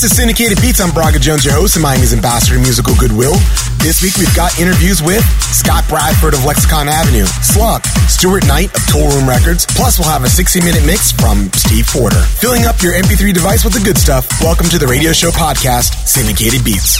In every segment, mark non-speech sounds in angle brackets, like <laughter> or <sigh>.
This is Syndicated Beats. I'm Braga Jones, your host, and Miami's ambassador of musical goodwill. This week we've got interviews with Scott Bradford of Lexicon Avenue, Slug, Stuart Knight of Toolroom Records, plus we'll have a 60 minute mix from Steve Porter. Filling up your MP3 device with the good stuff, welcome to the radio show podcast, Syndicated Beats.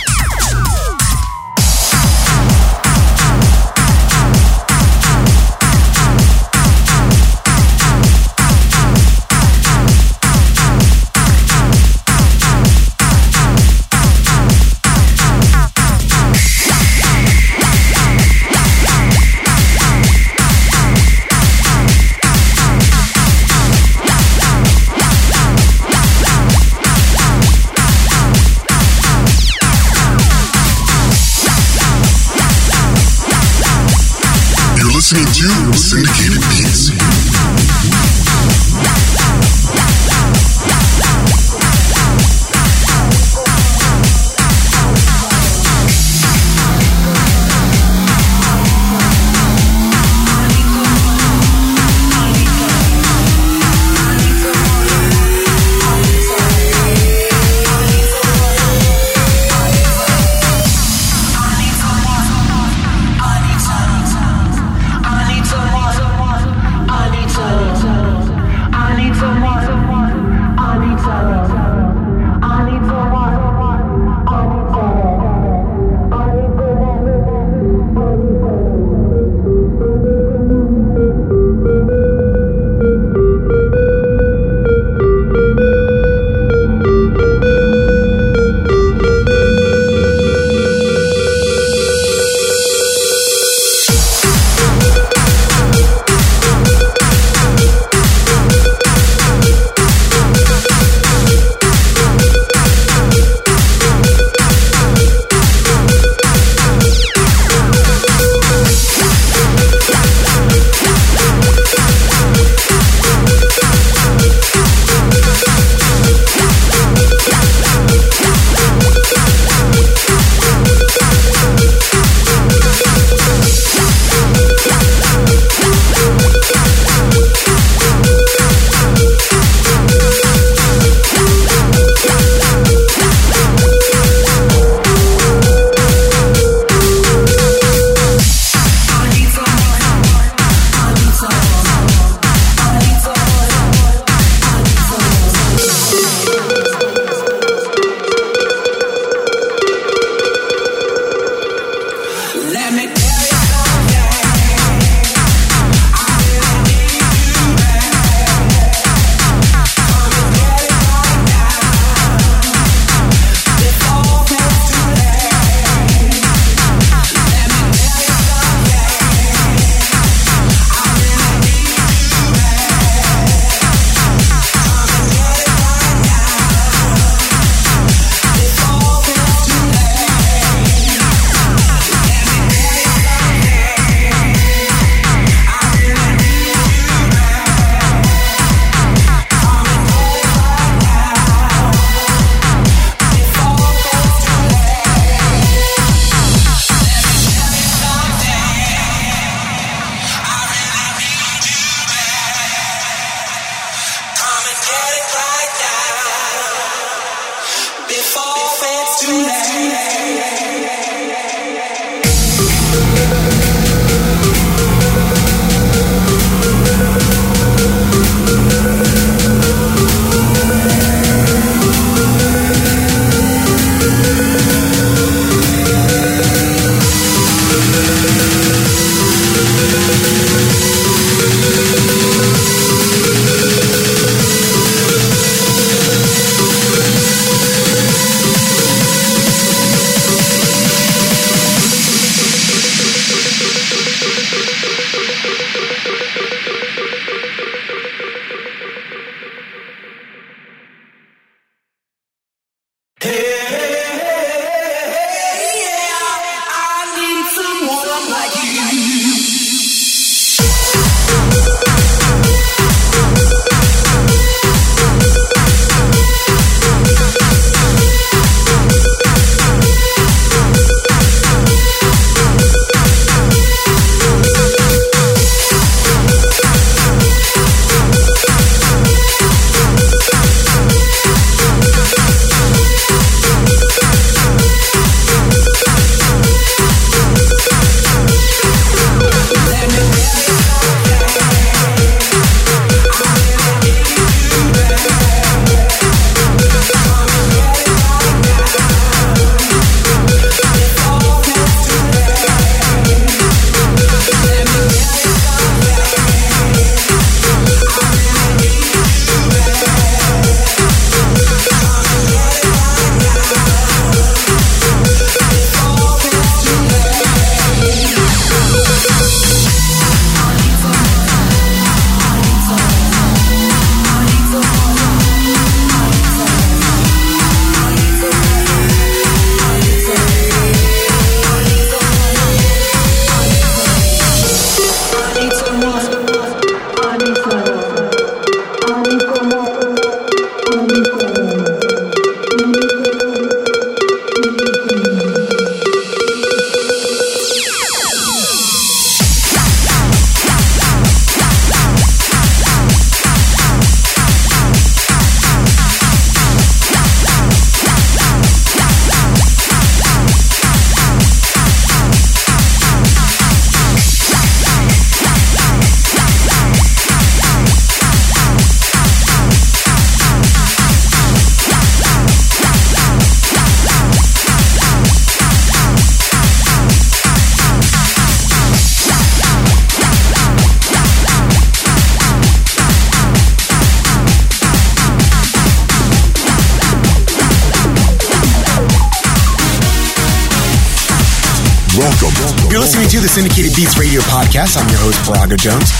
Jones.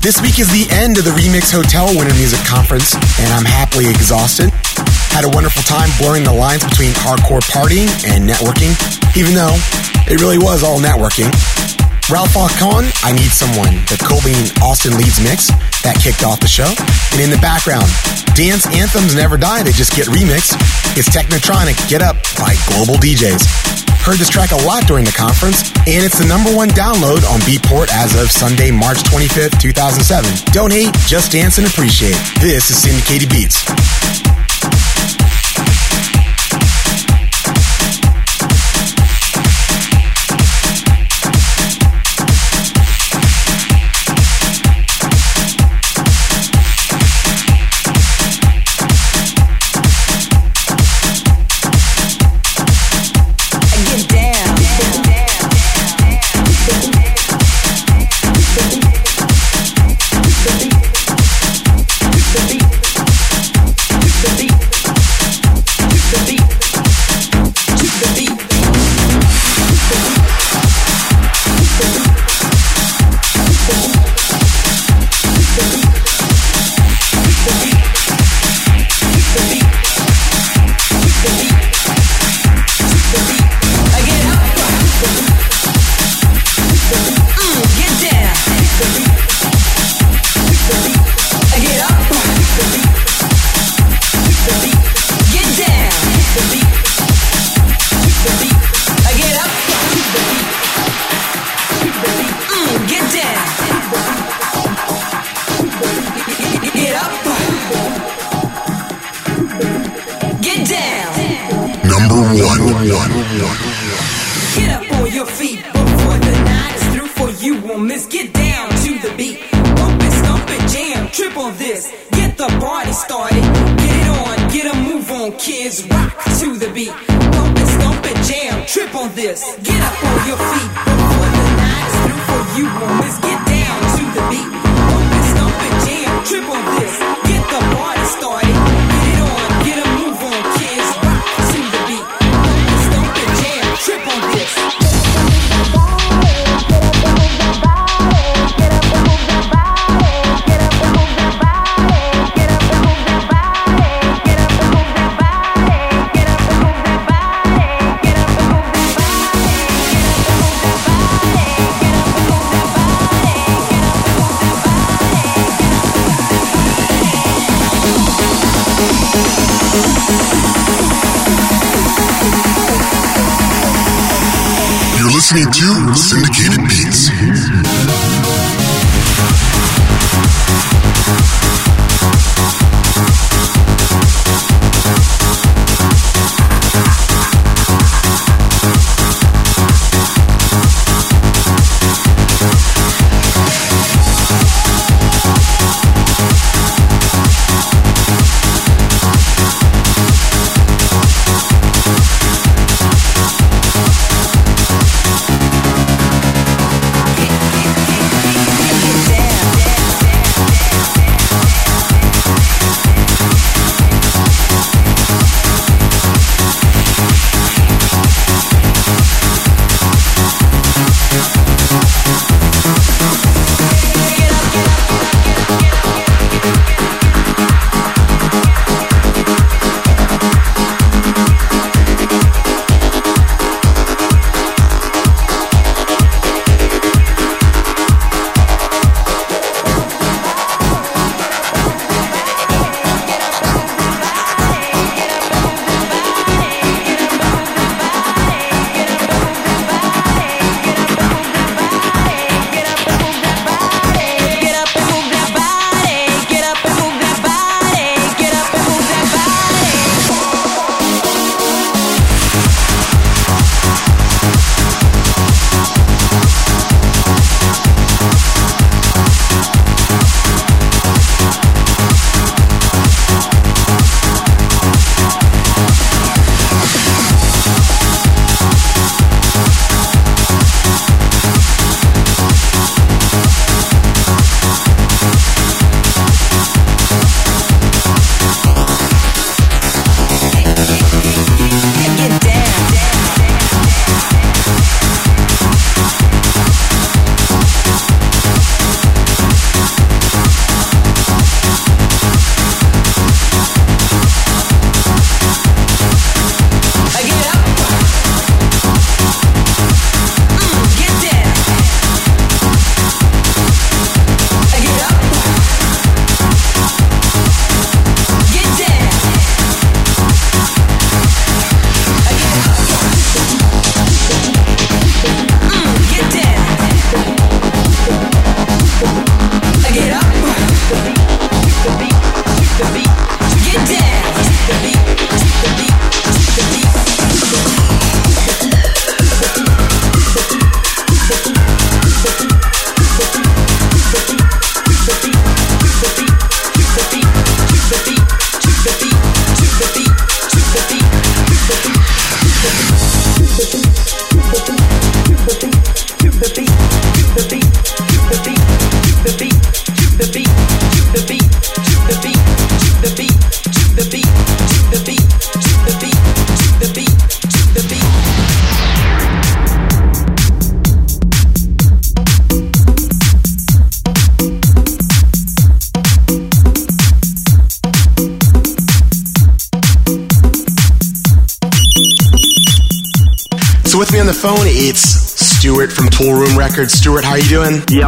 This week is the end of the Remix Hotel Winter Music Conference, and I'm happily exhausted. Had a wonderful time blurring the lines between hardcore partying and networking, even though it really was all networking. Ralph Falcon, I Need Someone, the Colby and Austin Leeds mix that kicked off the show. And in the background, Dance Anthems Never Die, they just get remixed. It's Technotronic Get Up by Global DJs. Heard this track a lot during the conference, and it's the number one download on Beatport as of Sunday, March 25th, 2007. Don't hate, just dance and appreciate. This is Syndicated Beats.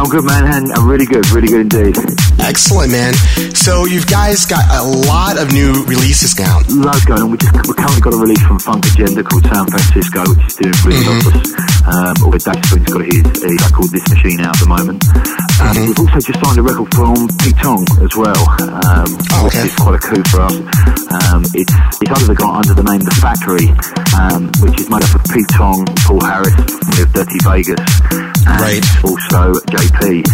I'm good, man. And I'm really good, really good indeed. Excellent, man. So you've guys got a lot of new releases now. Loads going on. We just we currently got a release from Funk Agenda called San Francisco, which is doing really mm-hmm. well. Um, although Dave Spoon's got his, his called This Machine out at the moment. Um, mm-hmm. We've also just signed a record from Pete Tong as well, um, oh, okay. which is quite a coup for us. Um, it's it's under the under the name The Factory, um, which is made up of Pete Tong, Paul Harris with Dirty Vegas, and right. also JP.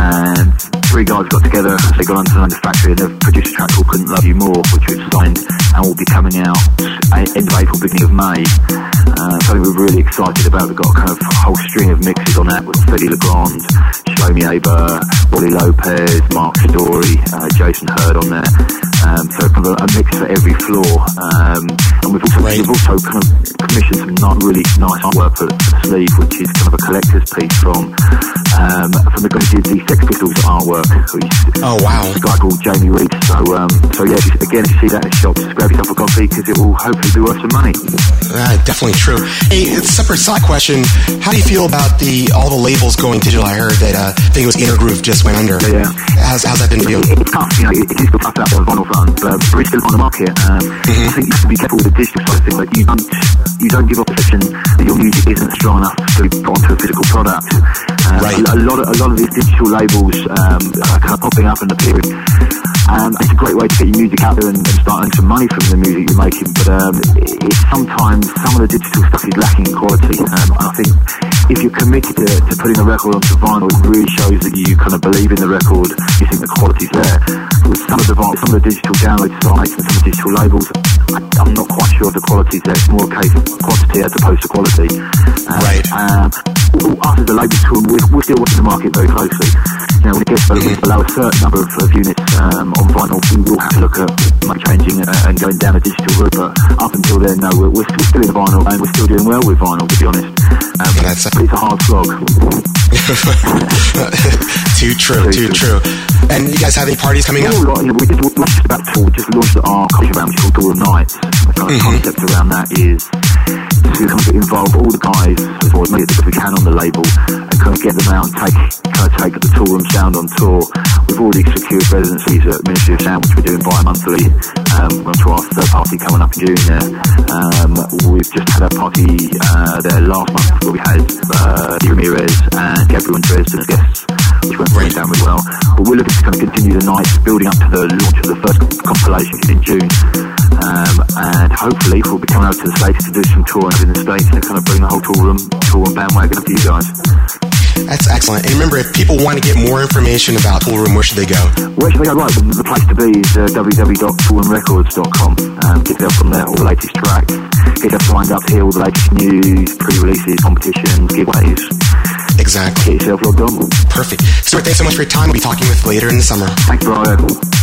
And three guys got together, they got onto the factory and they've produced a track called Couldn't Love You More, which we've signed and will be coming out end of April, beginning of May. Uh, something we're really excited about. We've got a kind of whole string of mixes on that with Fedde Le Grand, Shlomi Aber, Wally Lopez, Mark Story, uh, Jason Herd on there. Um, so kind of a mix for every floor. Um, and we've also, right. we've also kind of commissioned some not really nice artwork for sleeve, which is kind of a collector's piece from um, from the guy who did the Sex Pistols artwork. oh wow! A guy called Jamie Reid. So um, so yeah, again, if you see that in the shop, just grab yourself a copy because it will hopefully be worth some money. Uh, definitely true. Hey, it's a separate side question. How do you feel about the all the labels going digital? I heard that uh, I think it was Intergroove just went under. Yeah. How's, how's that been for you? It's tough, you know. It, it is still tough out there on vinyl front, but it's still on the market. Um, mm-hmm. I think you have to be careful with the digital side of things. Like you don't you don't give off the perception that your music isn't strong enough to onto a physical product. Right. A, a, lot of a lot of these digital labels um, are kind of popping up in the period. Um, it's a great way to get your music out there and, and start earning some money from the music you're making. But um, it's sometimes some of the digital stuff is lacking in quality. Um, I think if you're committed to, to putting a record onto vinyl, it really shows that you kind of believe in the record. You think the quality's there. With some of the some of the digital download sites and some of the digital labels, I, am not quite sure if the quality's there. It's more a case of quantity as opposed to quality. Um, right. Um, us as a label tool, we're, still watching the market very closely. Now, when it gets below a certain number of, of units um, on vinyl, we will have to look at maybe changing uh, and going down a digital route. But up until then, no, we're, we're, still, still in vinyl and we're still doing well with vinyl, to be honest. Um, yeah, that's a- it's a hard slog. <laughs> too true, too, too true. And you guys have any parties coming up? Lot, you know, we just, we're just about to we just launched our culture band, which is called Door of Nights. The mm-hmm. concept around that is to kind of involve all the guys as well as we can on the label and kind of get them out and take kind of take the Toolroom sound on tour. We've already secured residencies at Ministry of Sound, which we're doing bi-monthly. Um, we're to our third party coming up in June there. Um, we've just had a party uh, there last month where we had uh, Ramirez and Gabriel and as guests, which went very down really well. But we're looking to kind of continue the night building up to the launch of the first compilation in June. Um, and hopefully we'll be coming out to the States to do some touring in the States and kind of bring the whole Toolroom, tour and bandwagon up to you guys. That's excellent. And remember, if people want to get more information about Toolroom, where should they go? Where should they go? Right, the place to be is uh, www.toolroomrecords.com. Um, get yourself from there, all the latest tracks. Get yourself signed up to hear all the latest news, pre-releases, competitions, giveaways. Exactly. Get yourself logged on. Perfect. Stuart, thanks so much for your time. We'll be talking with later in the summer. Thanks, Brian.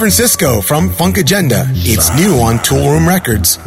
Francisco from Funk Agenda. It's new on Toolroom Records.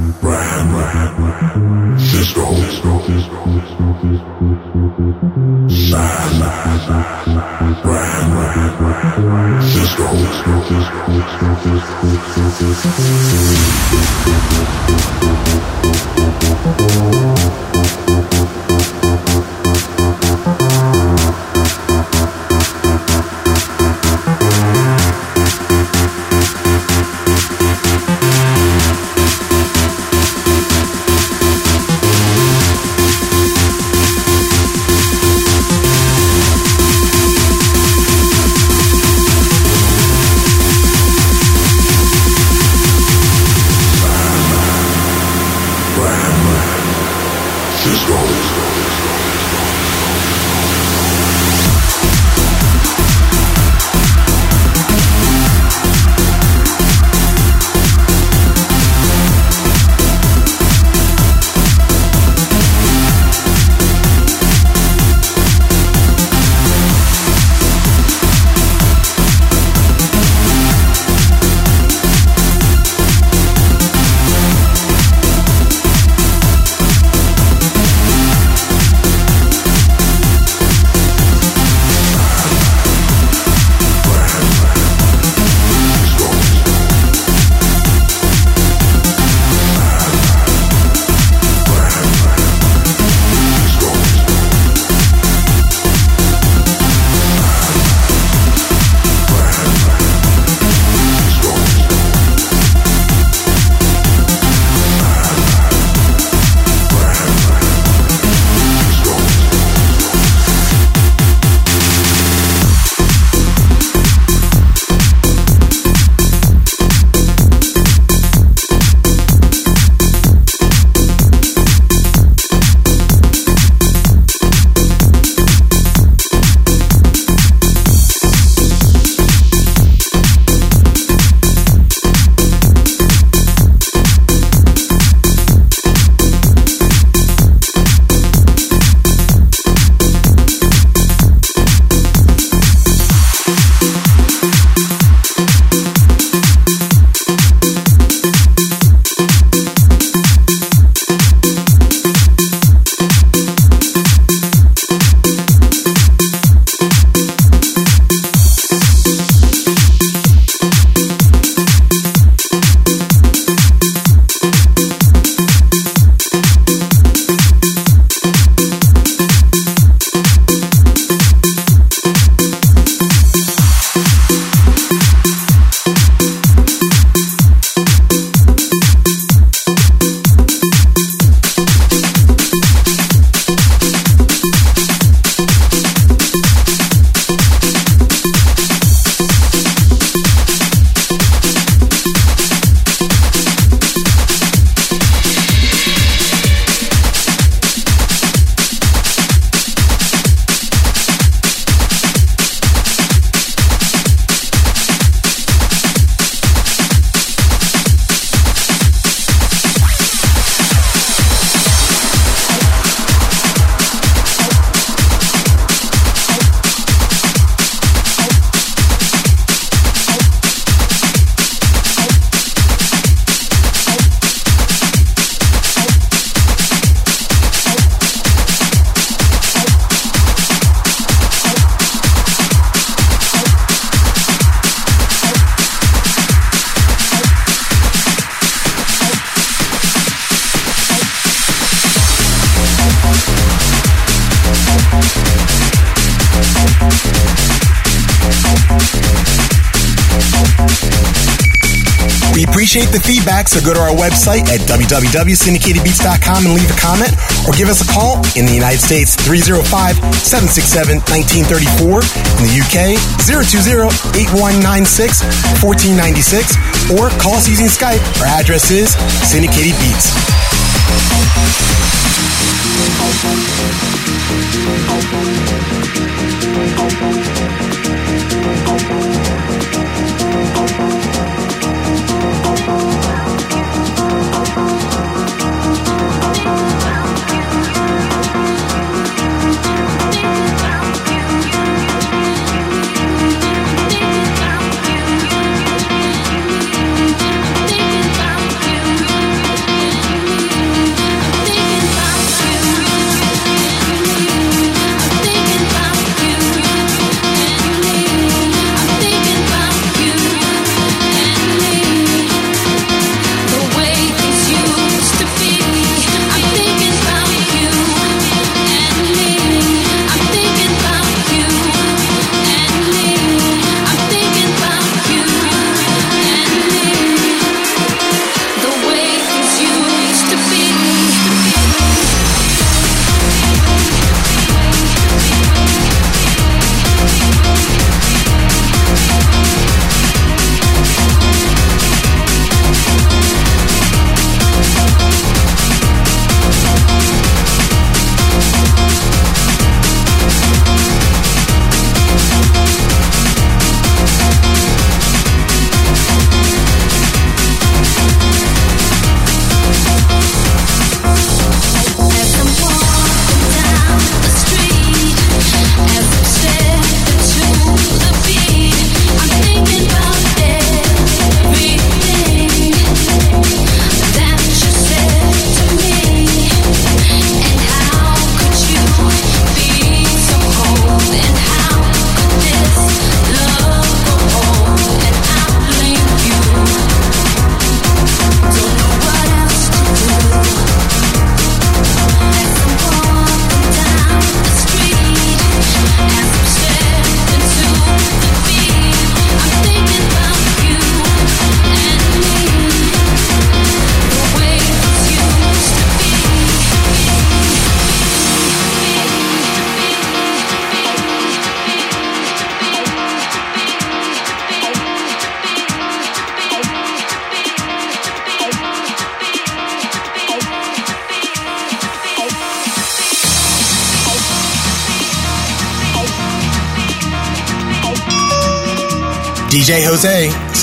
Appreciate the feedback, so go to our website at www.syndicatedbeats.com and leave a comment or give us a call in the United States 305-767-1934, in the UK 020-8196-1496 or call us using Skype. Our address is Syndicated Beats.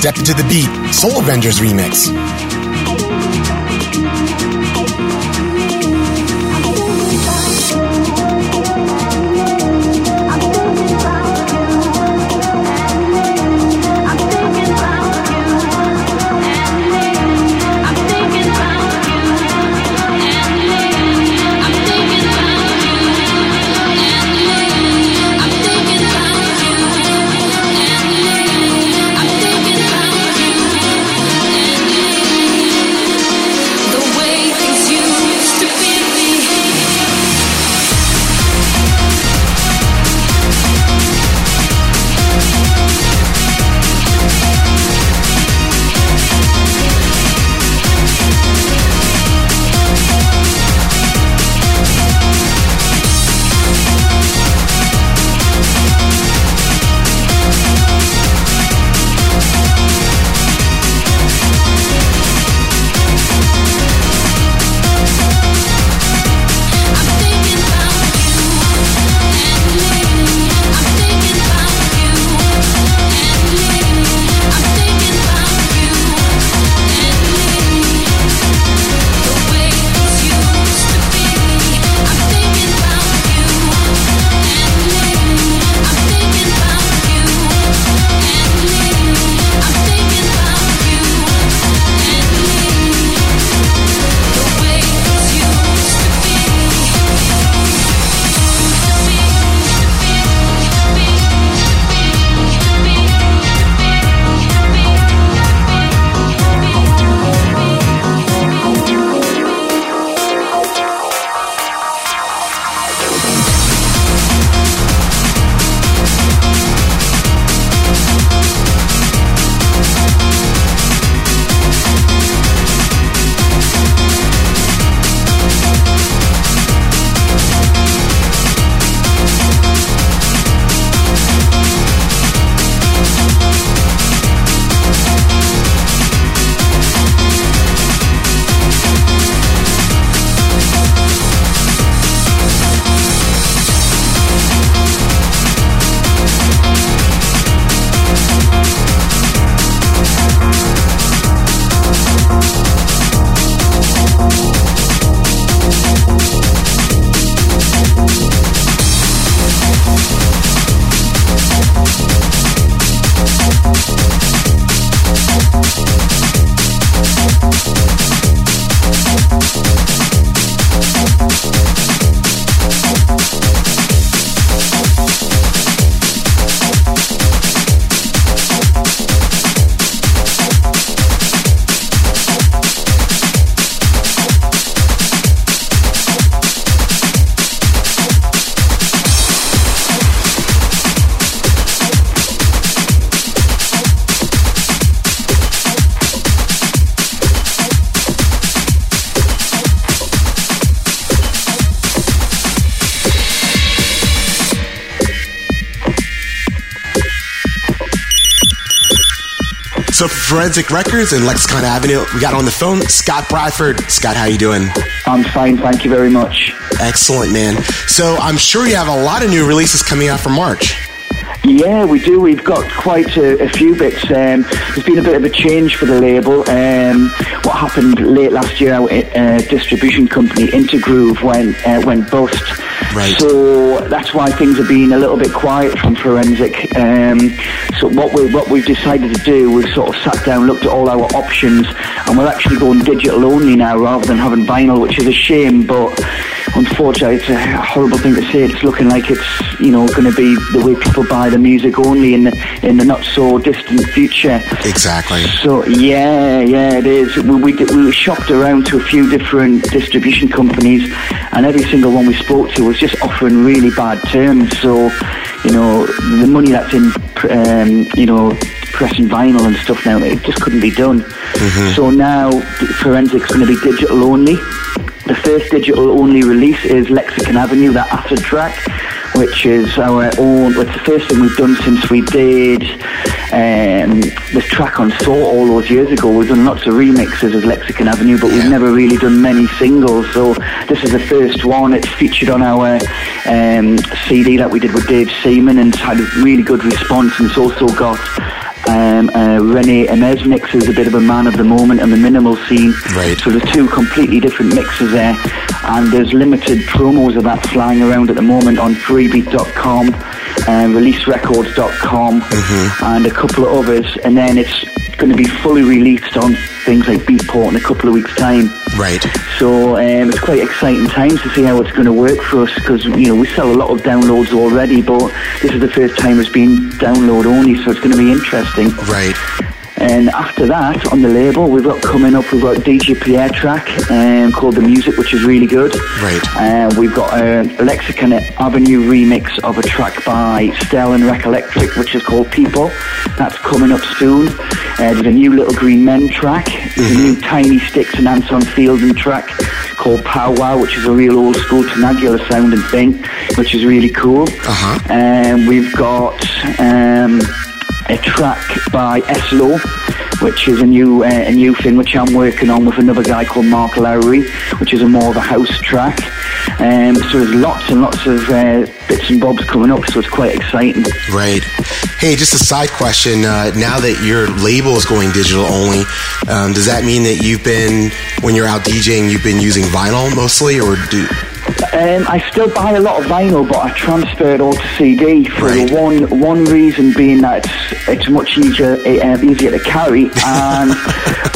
Step Into the Beat, Soul Avengers remix. Forensic Records and Lexicon Avenue, we got on the phone Scott Bradford. Scott, how you doing? I'm fine, thank you very much. Excellent, man. So I'm sure you have a lot of new releases coming out for March. Yeah, we do. We've got quite a, a few bits. Um, there's been a bit of a change for the label. Um, what happened late last year, our uh, distribution company Intergroove went uh, went bust. Right. So that's why things have been a little bit quiet from Forensic. Um, so what we what we've decided to do, we've sort of sat down, looked at all our options, and we're actually going digital only now rather than having vinyl, which is a shame. But unfortunately, it's a horrible thing to say. It's looking like it's you know going to be the way people buy the music only in the in the not so distant future. Exactly. So yeah, yeah, it is. We we, we were shopped around to a few different distribution companies, and every single one we spoke to was just offering really bad terms. So you know, the money that's in um, you know pressing vinyl and stuff now, it just couldn't be done. Mm-hmm. So now Forensic's going to be digital only. The first digital only release is Lexicon Avenue, that acid track, which is our own. It's the first thing we've done since we did um, this track on Saw all those years ago. We've done lots of remixes of Lexicon Avenue, but we've never really done many singles. So this is the first one. It's featured on our um, CD that we did with Dave Seaman and it's had a really good response. And it's also got Um, uh, Rene Amesz mixes a bit of a man of the moment and the minimal scene. Right. So there's two completely different mixes there, and there's limited promos of that flying around at the moment on freebeat.com, um, releaserecords.com, and a couple of others, and then it's going to be fully released on things like Beatport in a couple of weeks' time. Right. So um, it's quite exciting times to see how it's going to work for us because you know we sell a lot of downloads already, but this is the first time it's been download only, so it's going to be interesting. Right. And after that, on the label, we've got coming up, we've got DJ Pierre track um, called The Music, which is really good. Right. Uh, we've got a Lexicon Avenue remix of a track by Stell and Recollectric, which is called People. That's coming up soon. Uh, there's a new Little Green Men track. There's a new Tiny Sticks and Anton Fielding track called Pow Wow, which is a real old school Tenaglia sounding thing, which is really cool. Uh-huh. Um, we've got um, a track by Eslo, which is a new uh, a new thing which I'm working on with another guy called Mark Lowry, which is a more of a house track. Um, so there's lots and lots of uh, bits and bobs coming up, so it's quite exciting. Right. Hey, just a side question. Uh, now that your label is going digital only, um, does that mean that you've been, when you're out DJing, you've been using vinyl mostly, or do? Um, I still buy a lot of vinyl, but I transfer it all to CD for Right. one one reason being that it's it's much easier uh, easier to carry and <laughs>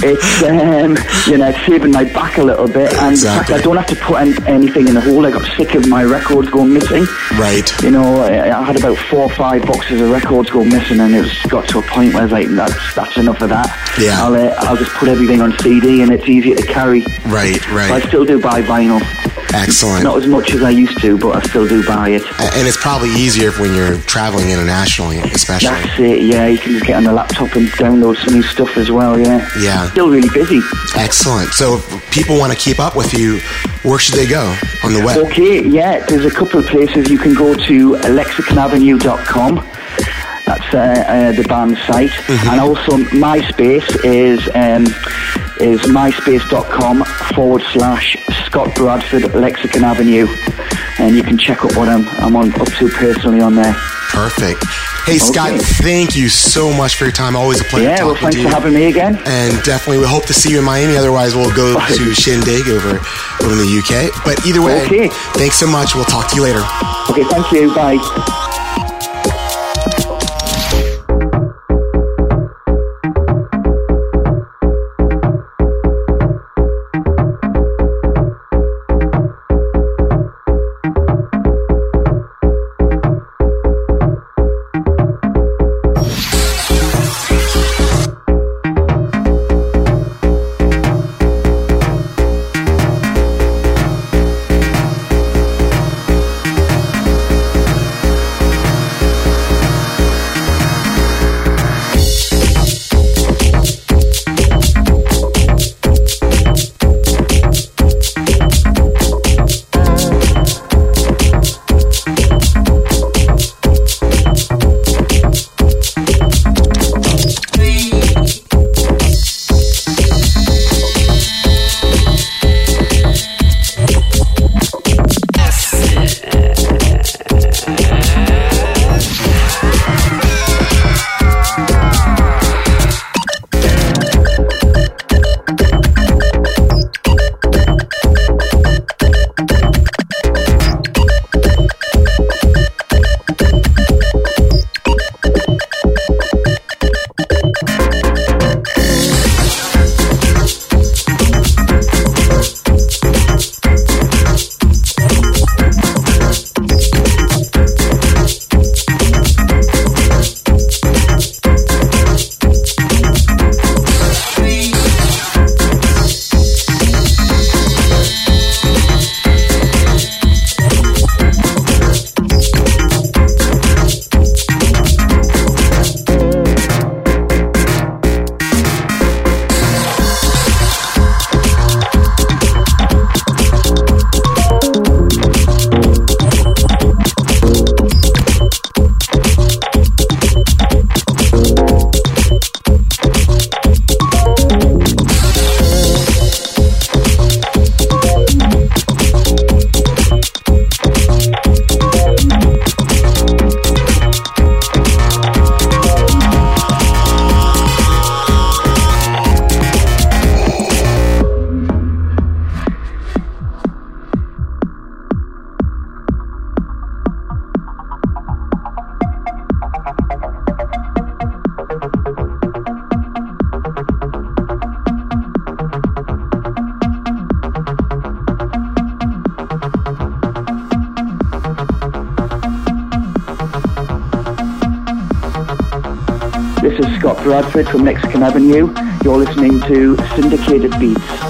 it's um, you know it's saving my back a little bit and Exactly. I don't have to put an, anything in the hole. I got sick of my records going missing. Right. You know, I, I had about four or five boxes of records go missing, and it was got to a point where I was like, that's that's enough of that. Yeah. I'll uh, I'll just put everything on CD, and it's easier to carry. Right, But right. I still do buy vinyl. Excellent. Not as much as I used to, but I still do buy it. And it's probably easier when you're traveling internationally, especially. That's it, yeah. You can just get on the laptop and download some new stuff as well, yeah. Yeah. Still really busy. Excellent. So if people want to keep up with you, where should they go on the web? Okay, yeah, there's a couple of places you can go to lexiconavenue.com. That's uh, uh, the band site. And also MySpace is um, is myspace.com forward slash Scott Bradford Lexicon Avenue. And you can check up what I'm, I'm on, up to personally on there. Perfect. Hey, Scott, Okay. thank you so much for your time. Always a pleasure Yeah, well, thanks to for having me again. and definitely we hope to see you in Miami. Otherwise, we'll go to Shindig over, over in the UK. But either way, Okay. thanks so much. We'll talk to you later. Okay, thank you. Bye. Bradford from Lexicon Avenue. You're listening to Syndicated Beats.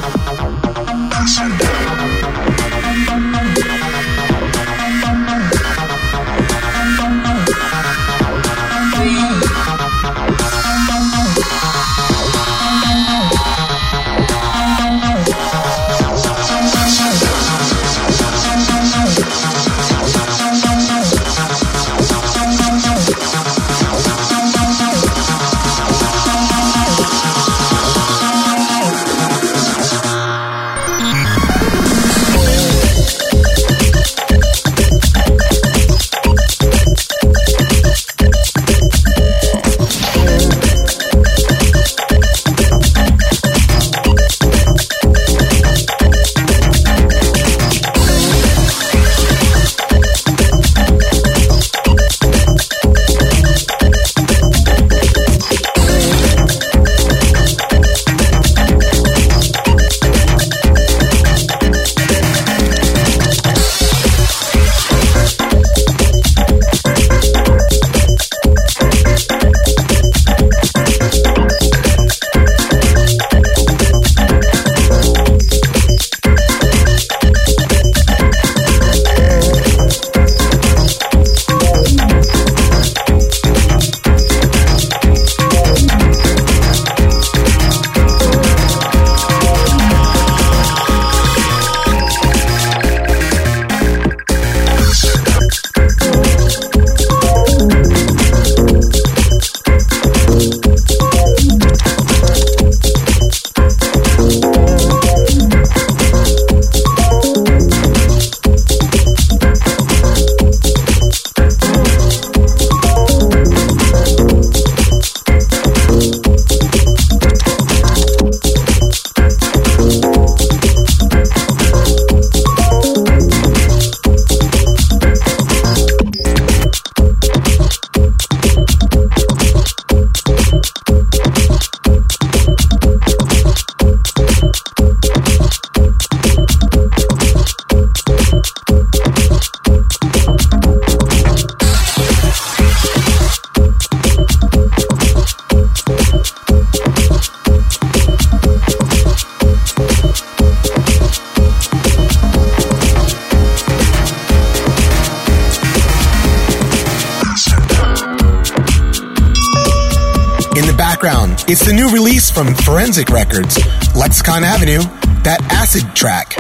Forensic Records, Lexicon Avenue, that acid track.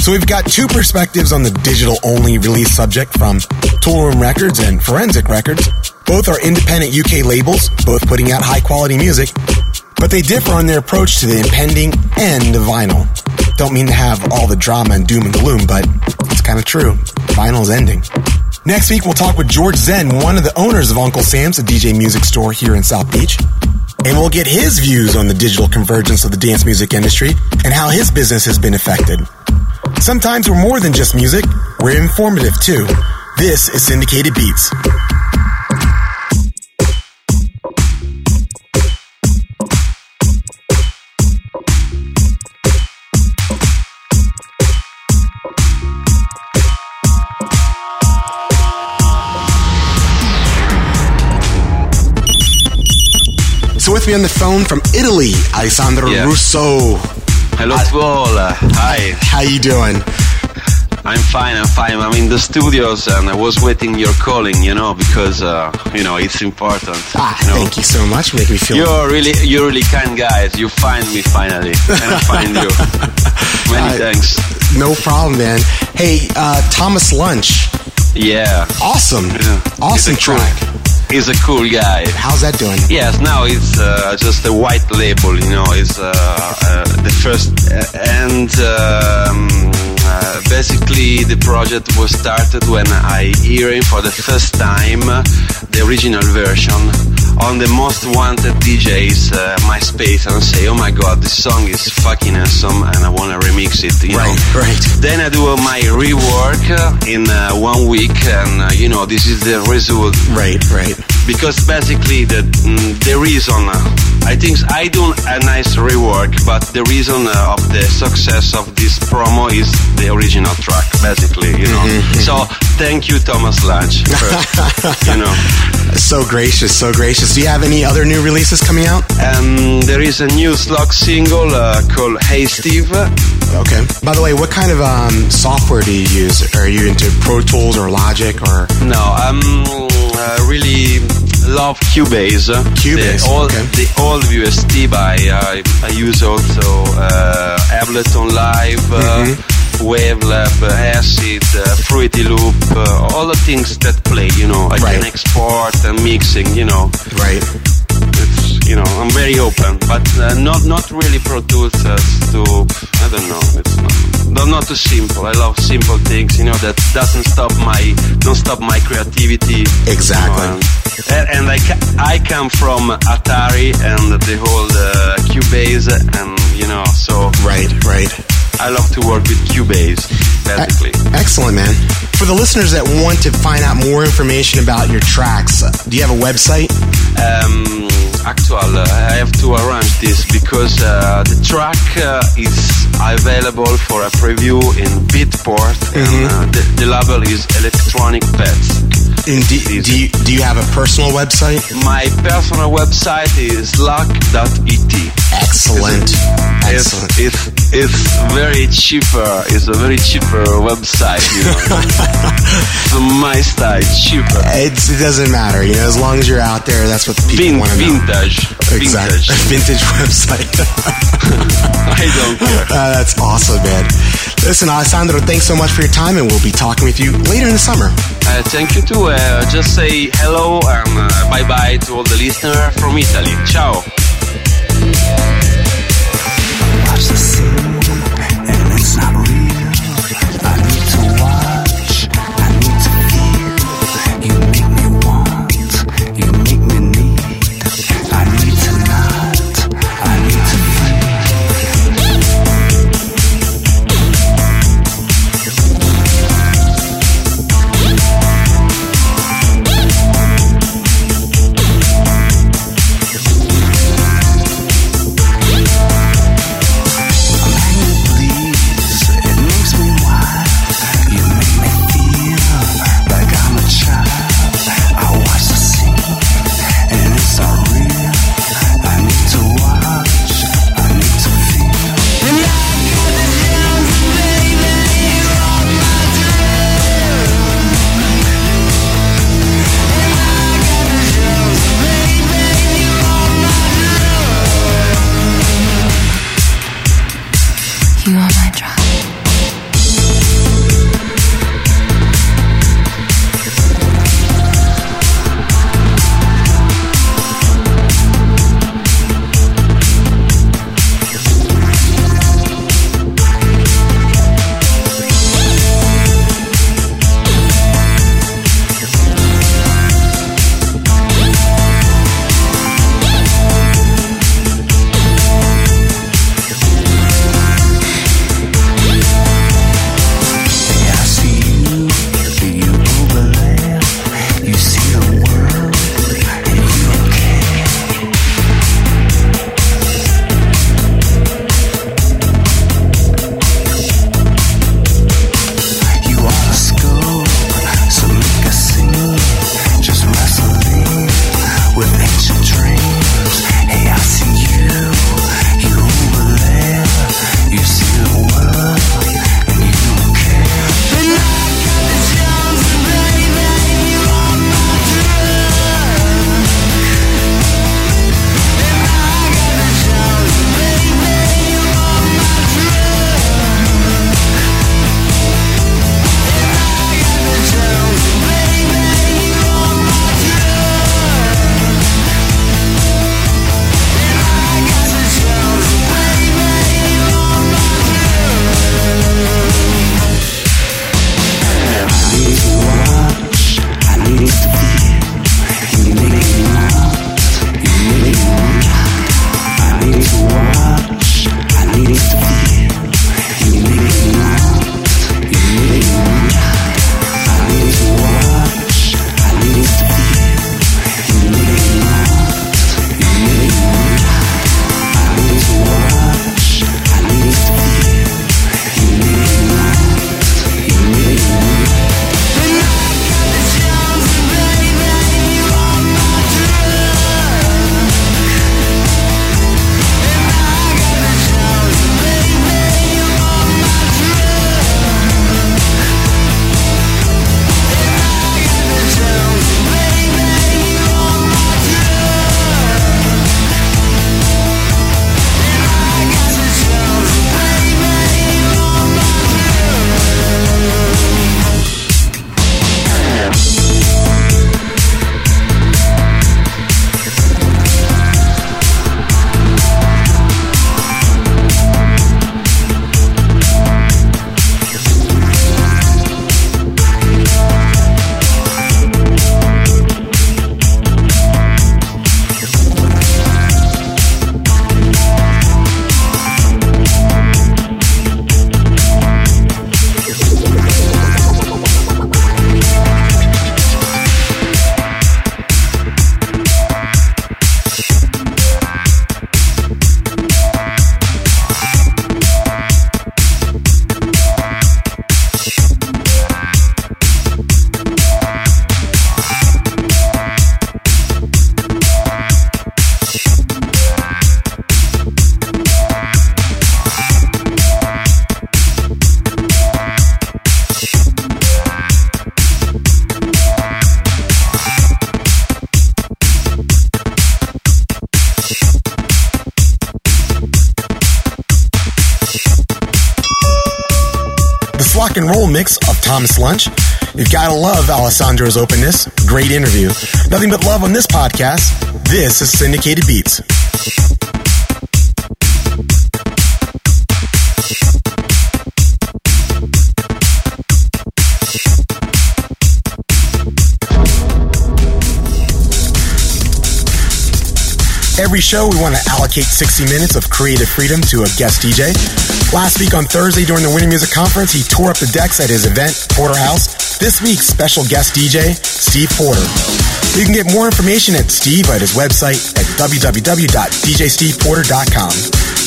So we've got two perspectives on the digital only release subject from Toolroom Records and Forensic Records. Both are independent UK labels, both putting out high quality music, but they differ on their approach to the impending end of vinyl. Don't mean to have all the drama and doom and gloom, but it's kind of true. Vinyl's ending. Next week, we'll talk with George Zen, one of the owners of Uncle Sam's, a DJ music store here in South Beach and we'll get his views on the digital convergence of the dance music industry and how his business has been affected. Sometimes we're more than just music, we're informative too. This is Syndicated Beats. With me on the phone from Italy, Alessandro yeah. Russo. Hello to all. Uh, hi. How you doing? I'm fine. I'm fine. I'm in the studios, and I was waiting your calling. You know, because uh, you know it's important. Ah, you know? thank you so much. Make me feel. You're really, you're really kind guys. You find me finally, and I find you. <laughs> Many uh, thanks. No problem, man. Hey, uh, Thomas Lange. Yeah. Awesome. Yeah. Awesome track. Cool he's a cool guy. How's that doing? Yes, now it's uh, just a white label, you know. It's uh, uh, the first, uh, and um, uh, basically the project was started when I hearing for the first time the original version on the most wanted DJs uh, MySpace and say, oh my god, this song is fucking awesome and I want to remix it. You right, know? right. Then I do my rework in one week, and you know this is the result. Right, right because basically the mm, the reason I think I do a nice rework, but the reason uh, of the success of this promo is the original track, basically. You know. Mm-hmm, So thank you, Thomas Lange. <laughs> you know. So gracious, so gracious. Do you have any other new releases coming out? Um, there is a new slug single uh, called Hey Steve. Okay. By the way, what kind of um, software do you use? Are you into Pro Tools or Logic or? No, I'm uh, really love Cubase. Cubase, The old, okay. the USD by I, I use also uh, Ableton Live, uh, Wavelab, uh, Acid, uh, Fruity Loop, uh, all the things that play. You know, I Right. can export and mixing. You know, Right. You know I'm very open, but uh, not not really Pro Tools as to I don't know. It's not not, not too simple. I love simple things. You know that doesn't stop my don't stop my creativity. Exactly. You know, and, and I ca- I come from Atari and the whole uh, Cubase and you know so Right, right. I love to work with Cubase basically. Excellent, man. For the listeners that want to find out more information about your tracks, uh, do you have a website? um, actual uh, I have to arrange this because uh, the track uh, is available for a preview in Beatport and uh, the, the label is Electronic Pets. And do, do, you, do you have a personal website? My personal website is luck.et. Excellent. It's, Excellent. it's, it's very cheaper. It's a very cheaper website, you know. so my style, cheaper. It's, it doesn't matter, you know, as long as you're out there, that's what the people Vin- want to know. vintage. Exactly. Vintage. <laughs> Vintage website. <laughs> I don't care. Uh, that's awesome, man. Listen, Alessandro, thanks so much for your time, and we'll be talking with you later in the summer. Uh, thank you too. Uh, just say hello and uh, bye bye to all the listeners from Italy. Ciao. Lange. You've got to love Alessandro's openness. Great interview. Nothing but love on this podcast. This is Syndicated Beats. Every show, we want to allocate 60 minutes of creative freedom to a guest DJ. Last week on Thursday during the Winter Music Conference, he tore up the decks at his event, Porterhouse. This week's special guest DJ, Steve Porter. You can get more information at Steve at his website at www.djsteveporter.com.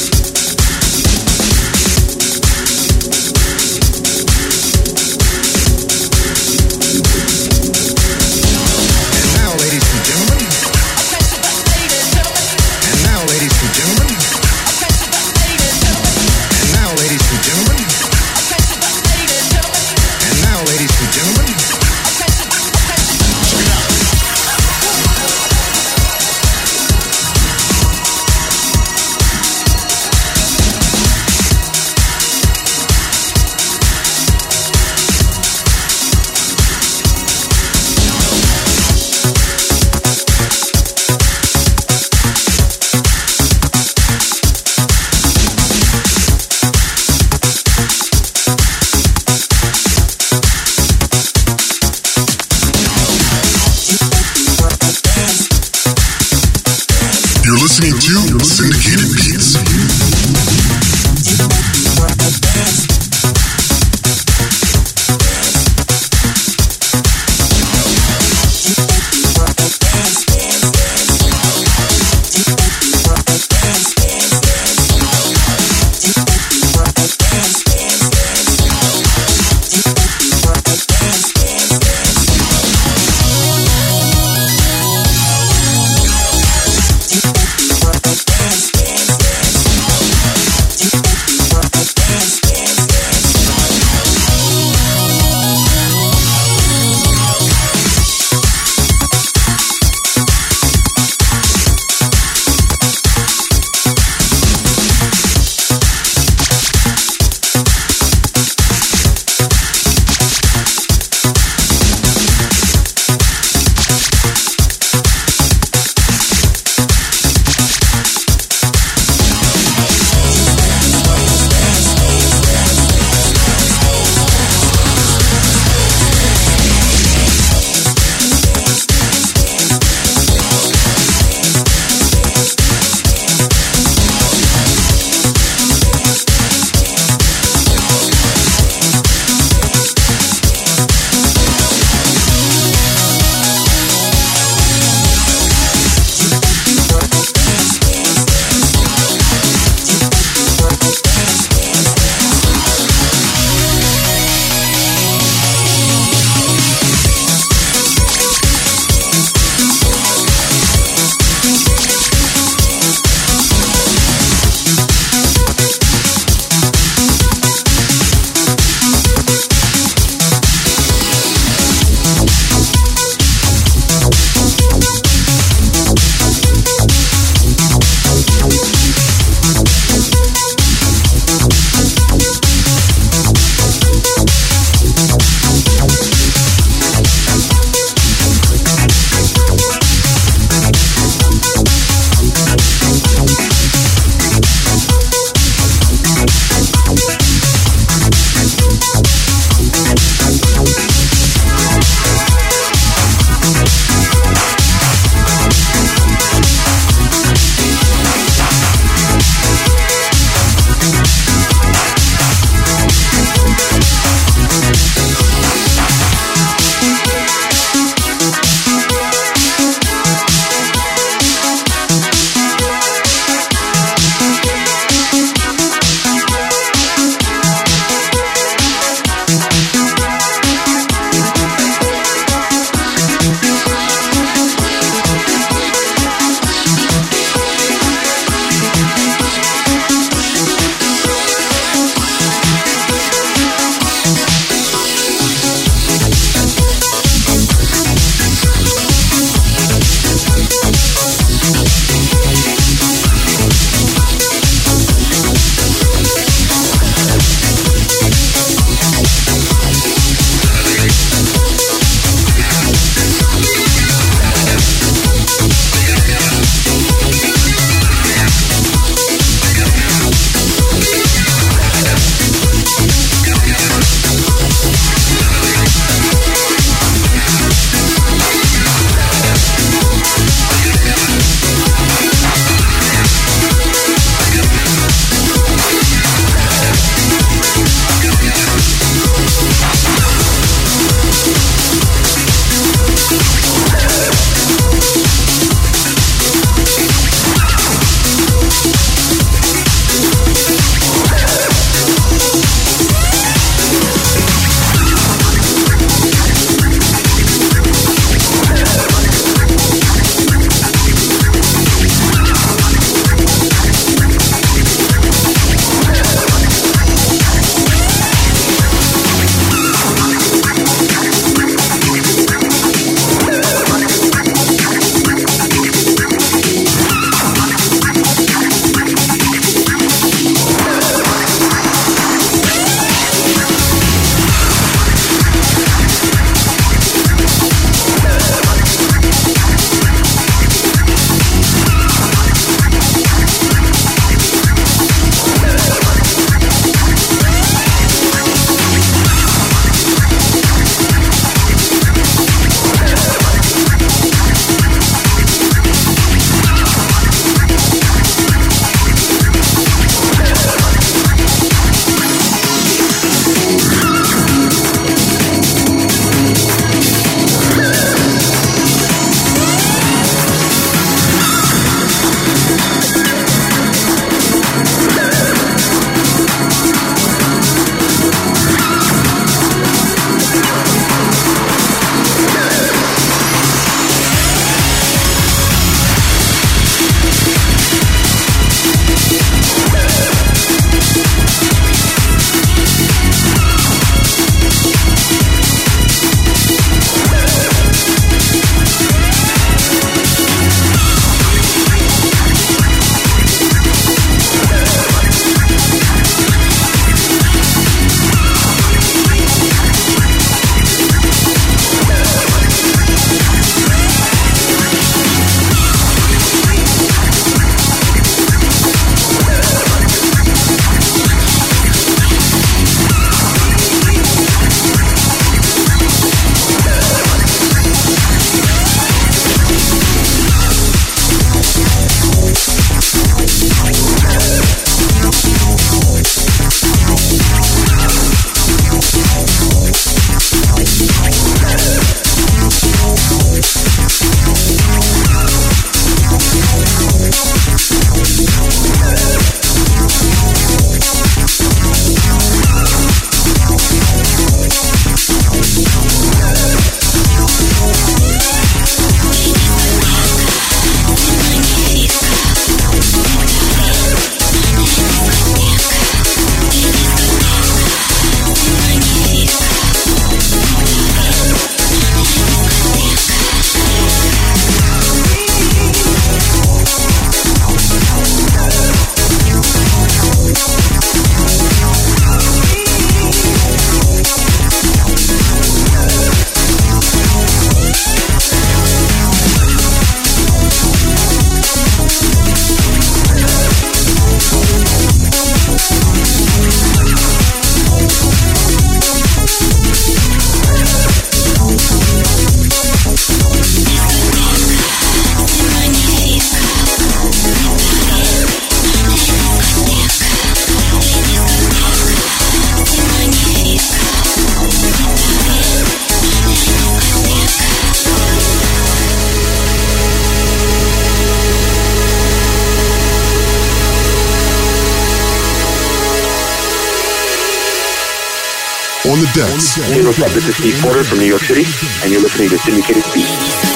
This is Steve Porter from New York City, and you're listening to Syndicated Beats.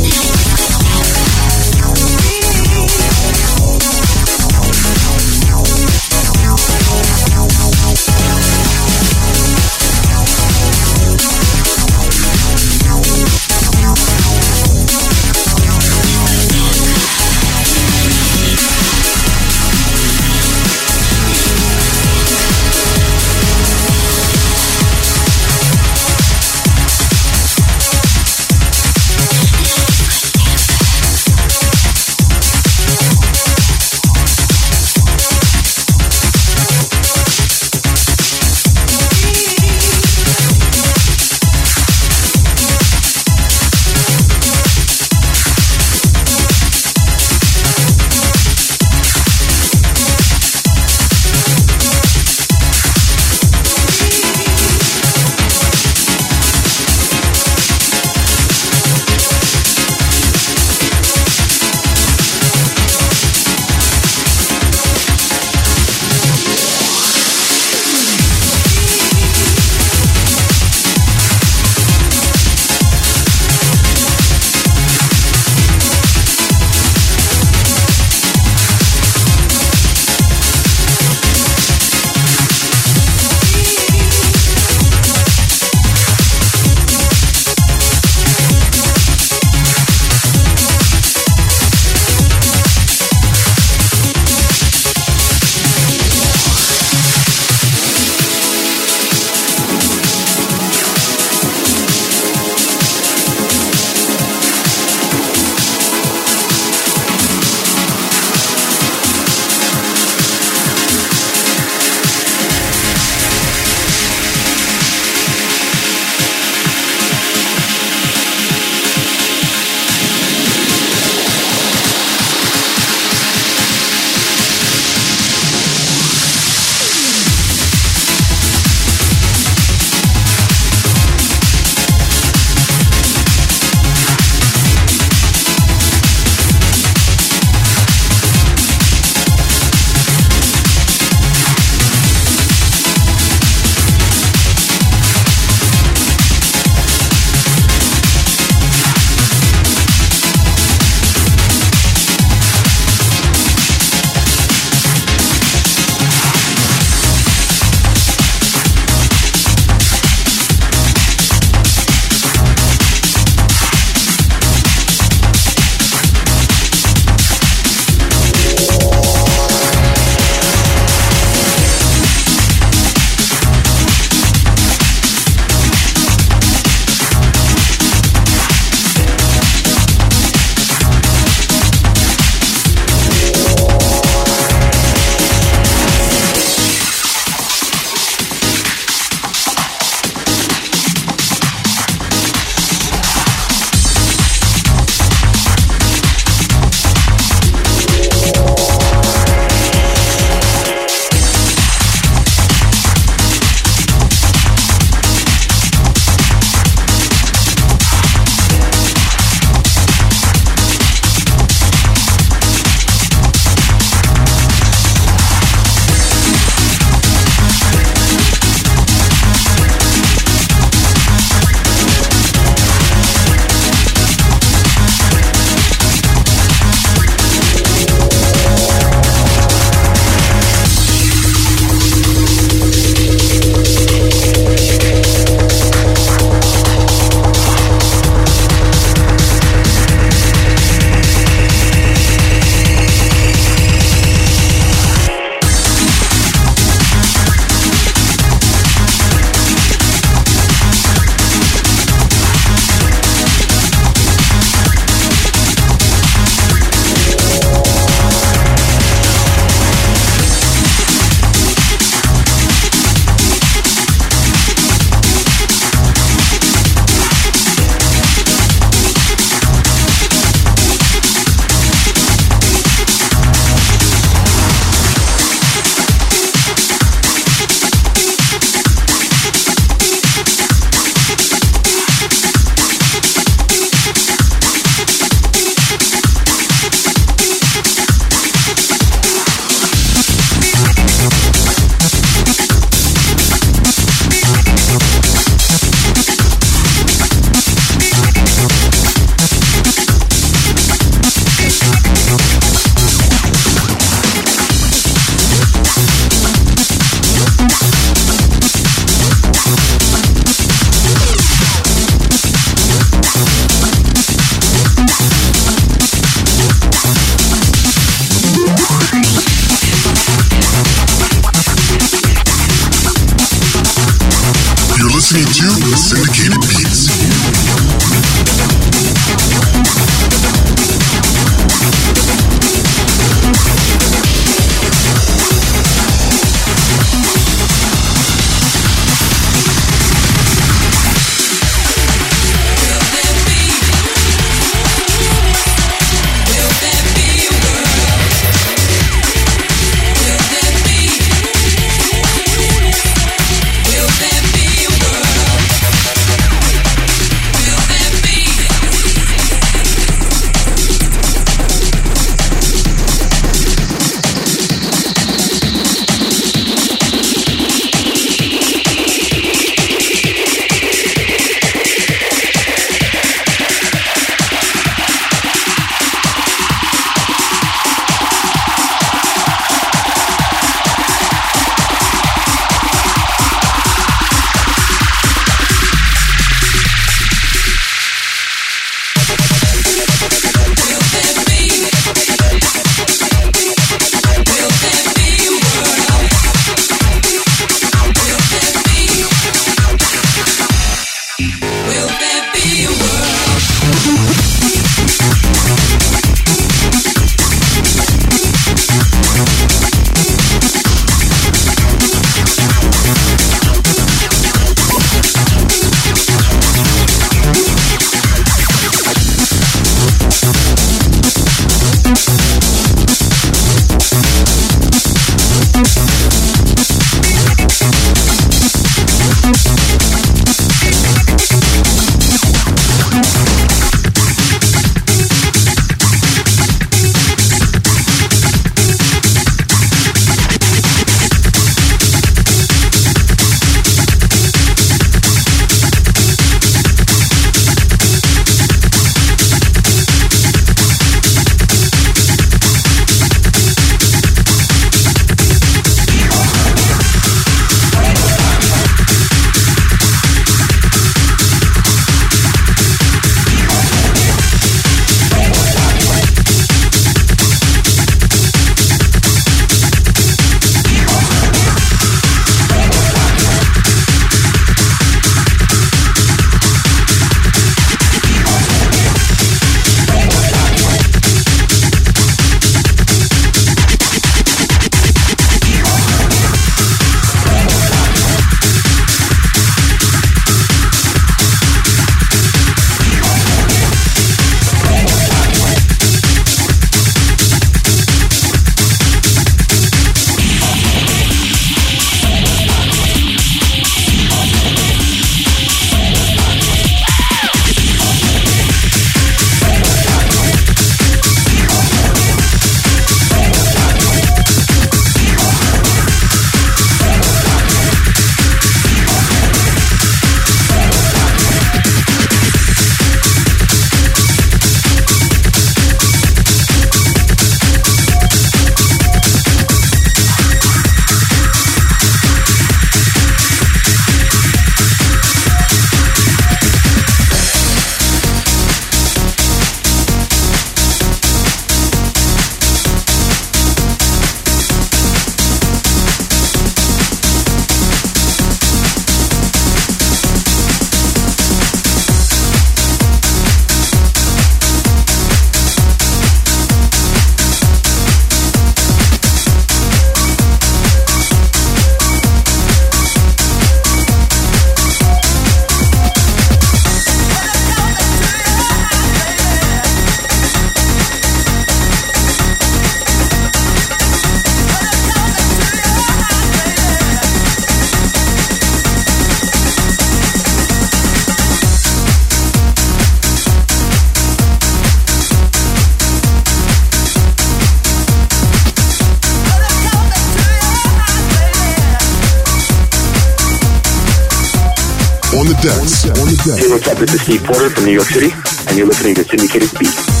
Decks. On the decks. Hey, what's up? This is Steve Porter from New York City, and you're listening to Syndicated Beats.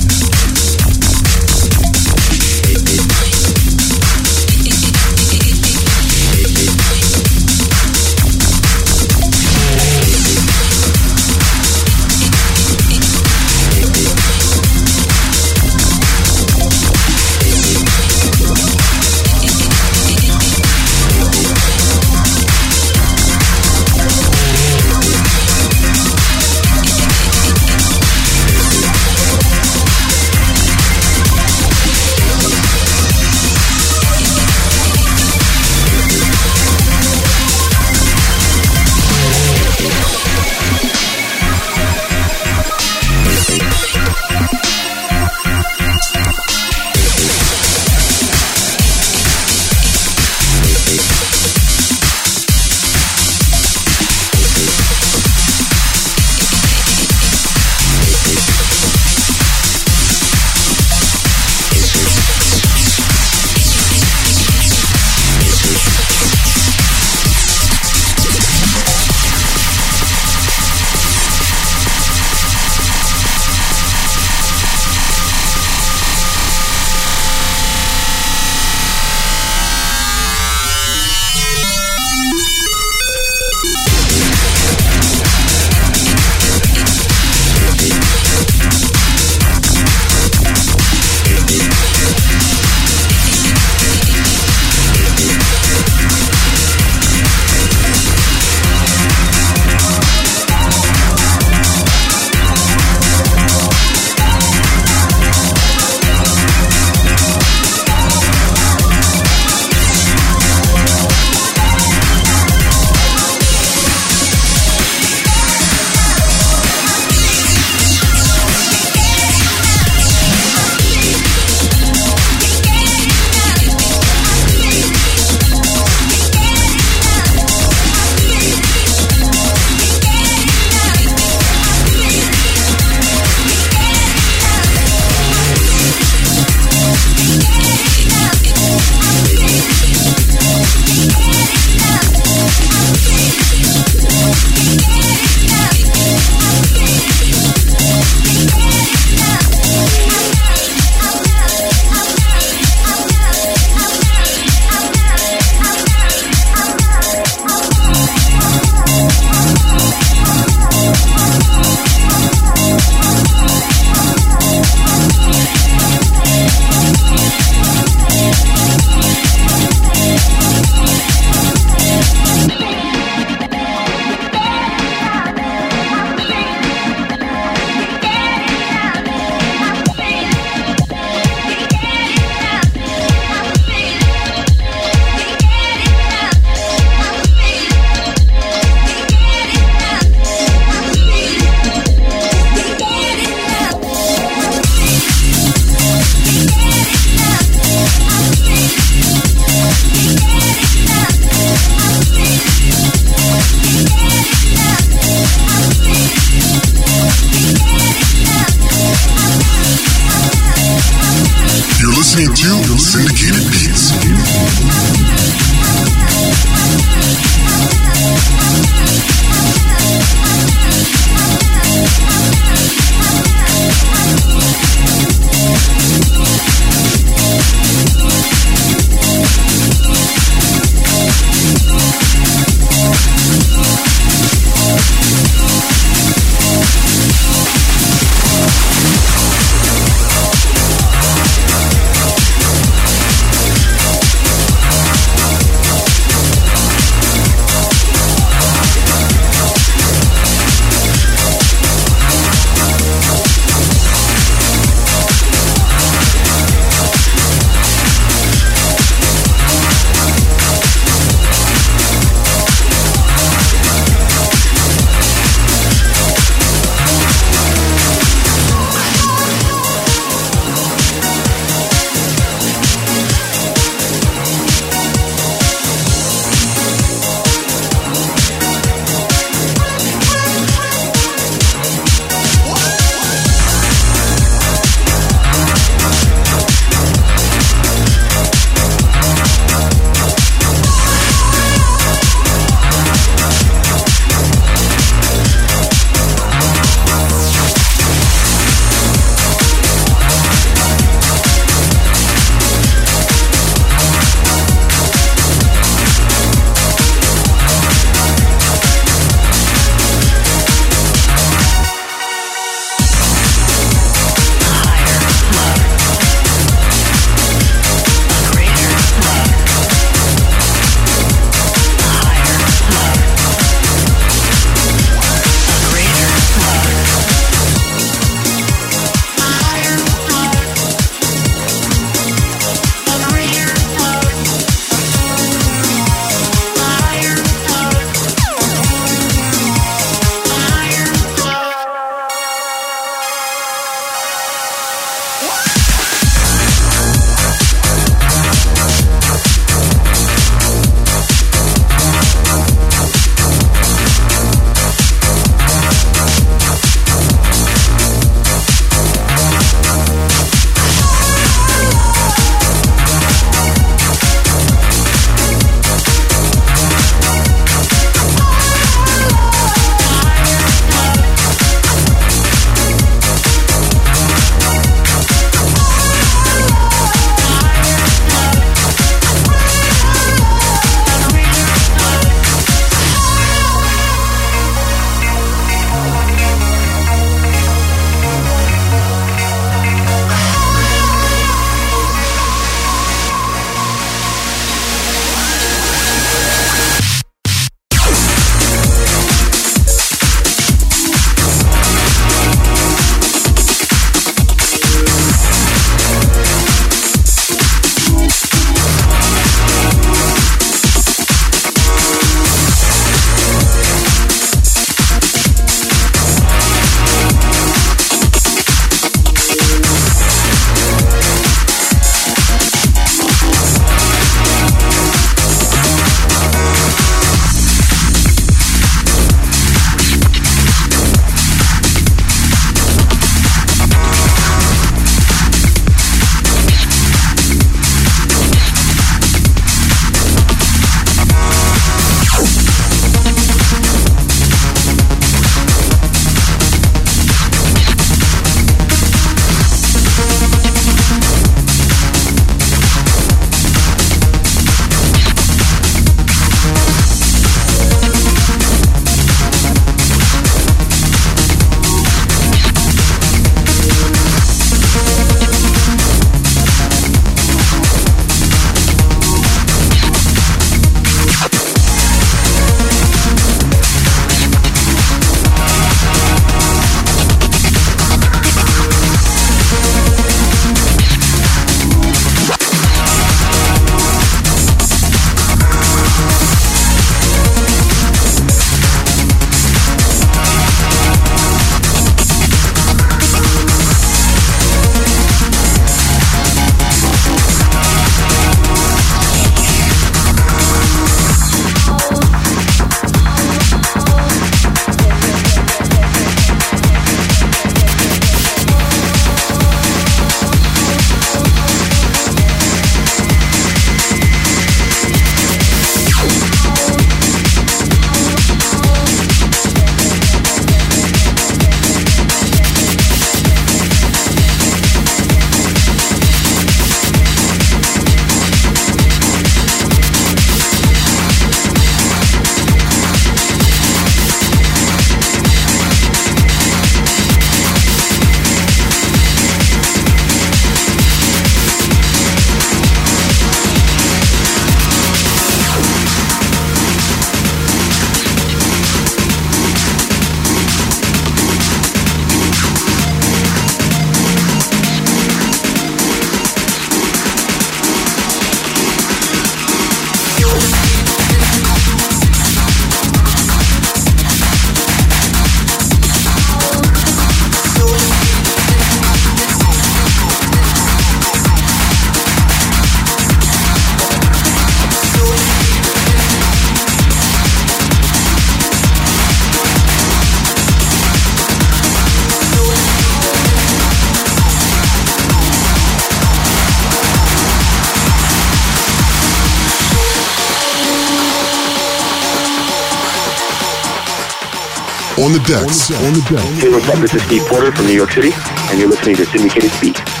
Decks. On the decks. Hey, what's up? This is Steve Porter from New York City, and you're listening to Syndicated Beats.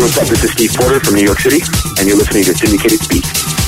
what's up? This is Steve Porter from New York City, and you're listening to Syndicated Beats.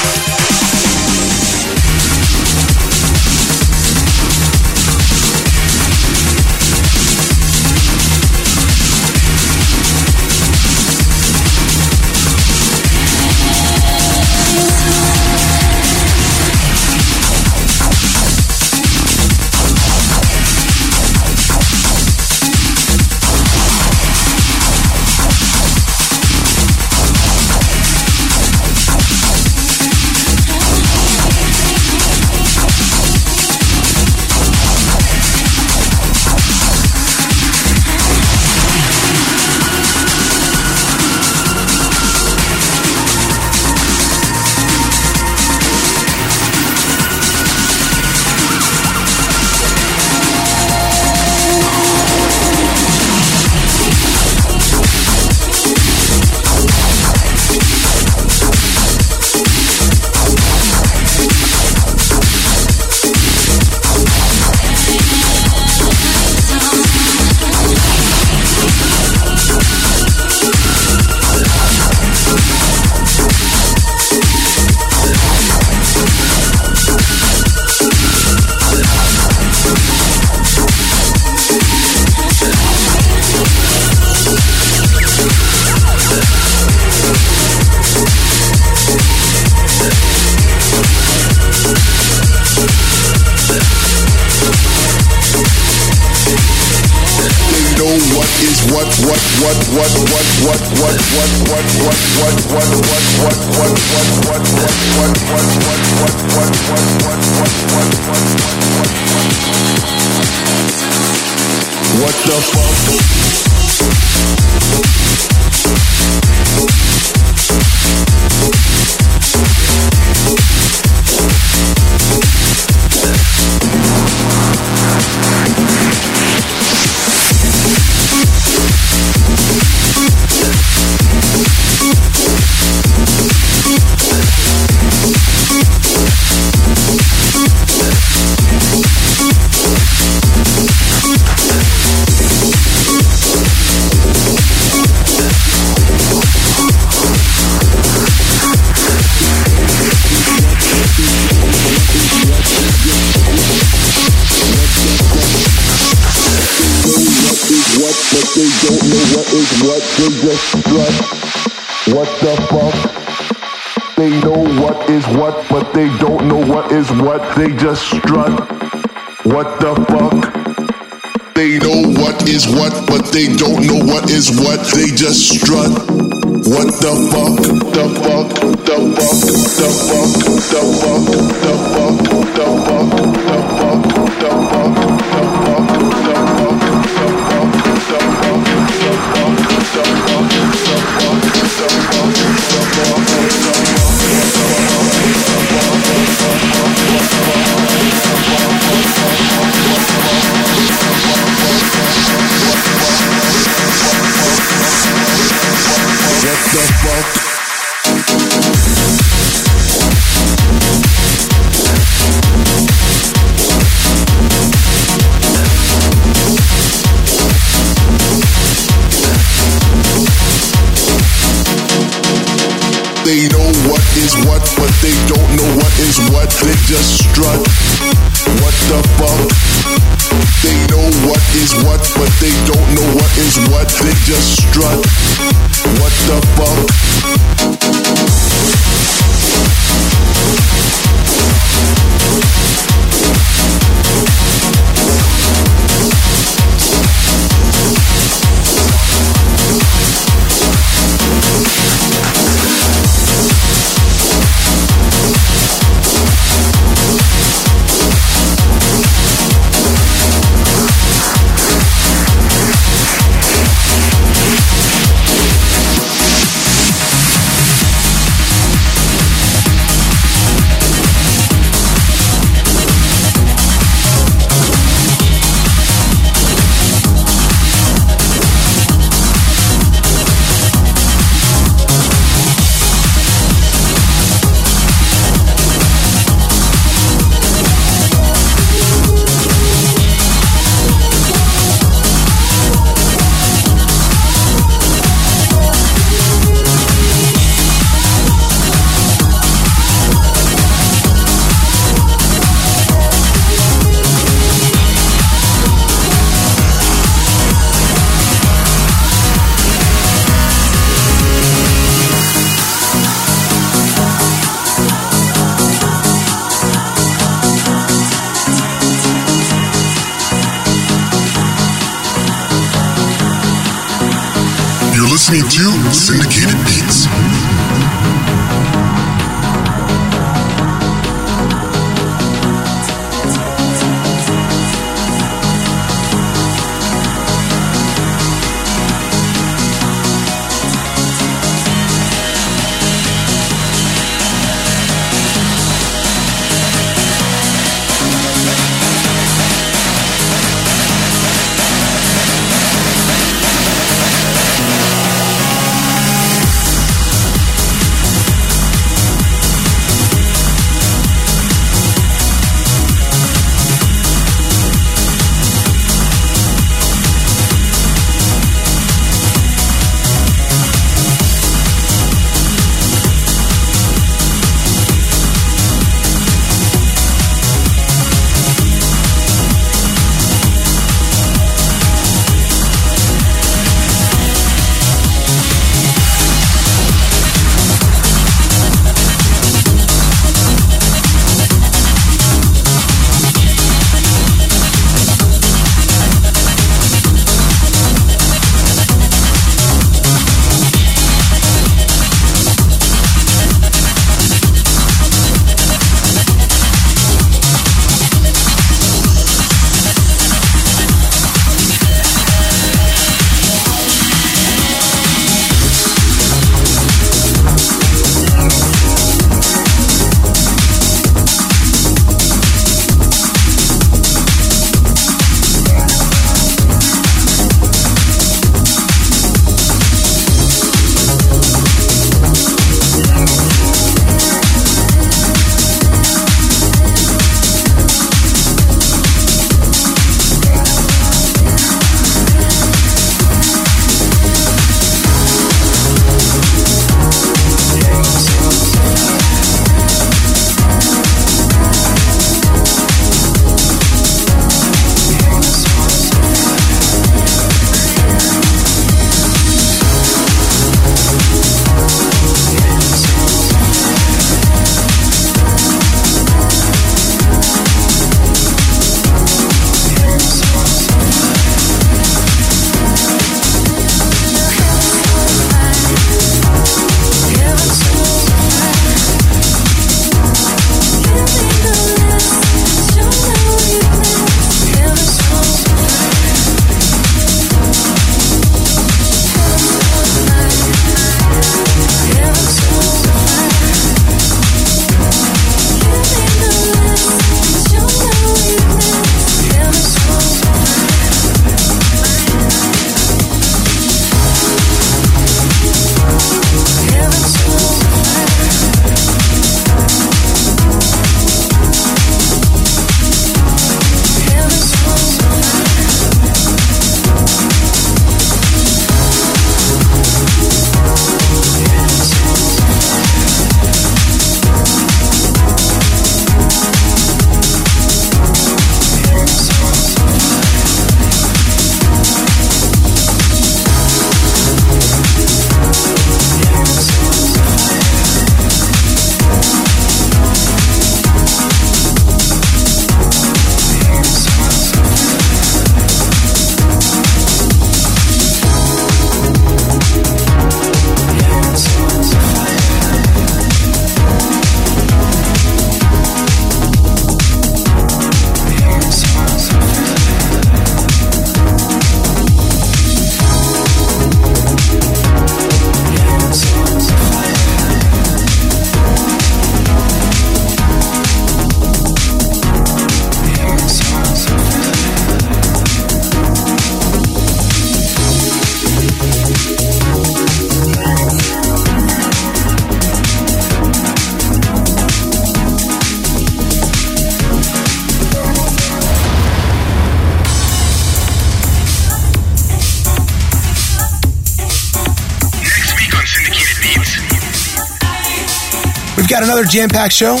Another jam packed show,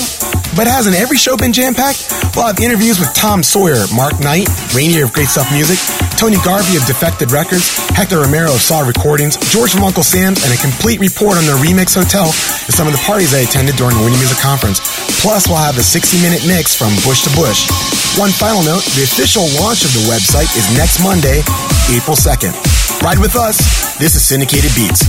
but hasn't every show been jam packed? We'll have interviews with Tom Sawyer, Mark Knight, Rainer of Great Stuff Music, Tony Garvey of Defected Records, Hector Romero of Saw Recordings, George from Uncle Sam's, and a complete report on the Remix Hotel and some of the parties I attended during the Winter Music Conference. Plus, we'll have a 60 minute mix from Bush to Bush. One final note the official launch of the website is next Monday, April 2nd. Ride with us. This is Syndicated Beats.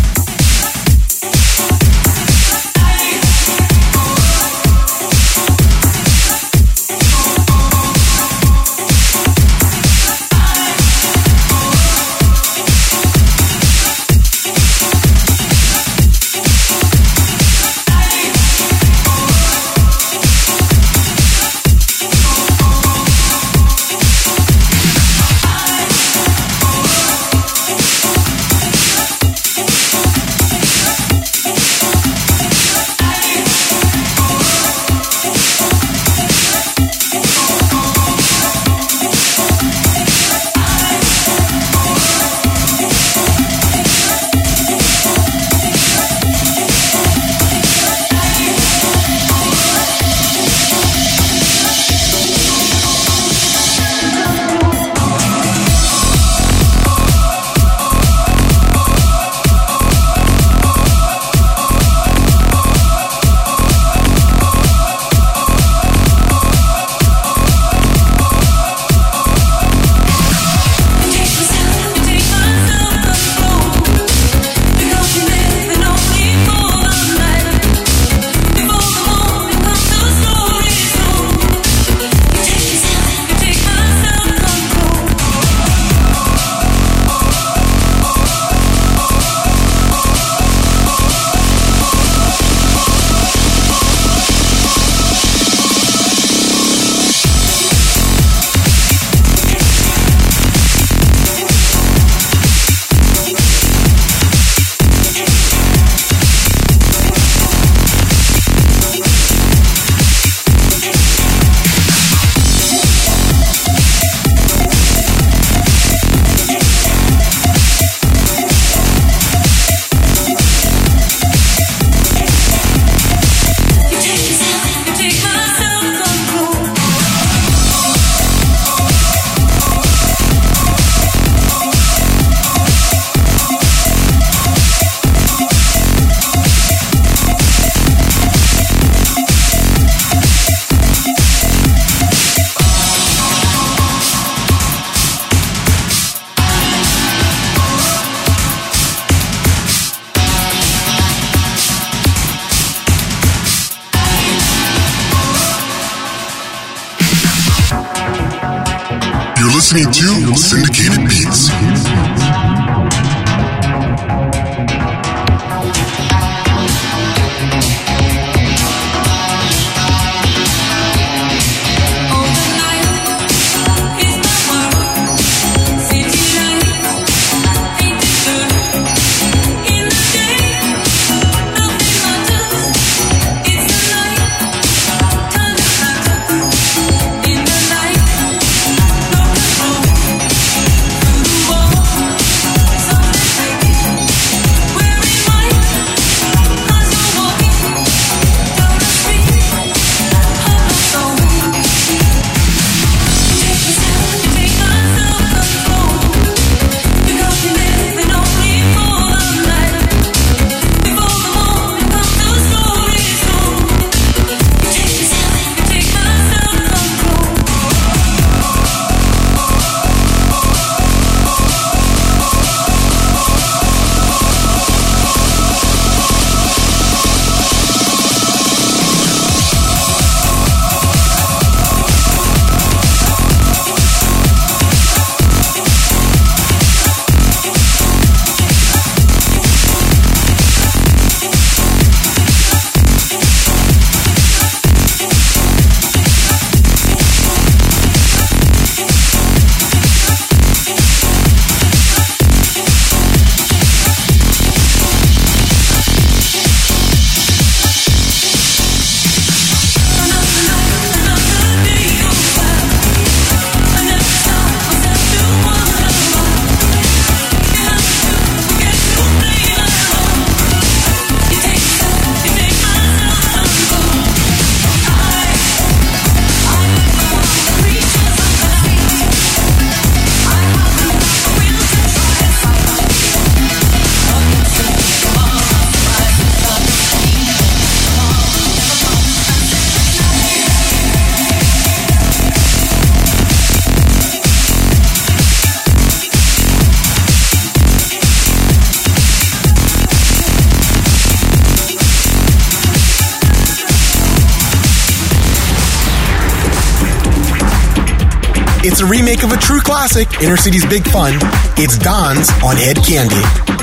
Inner City's Big Fun. It's Don's on Ed Candy.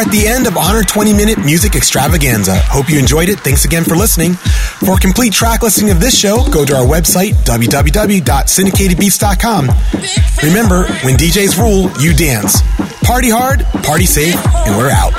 We're at the end of 120 minute music extravaganza. Hope you enjoyed it. Thanks again for listening. For a complete track listing of this show, go to our website, www.syndicatedbeats.com. Remember, when DJs rule, you dance. Party hard, party safe, and we're out.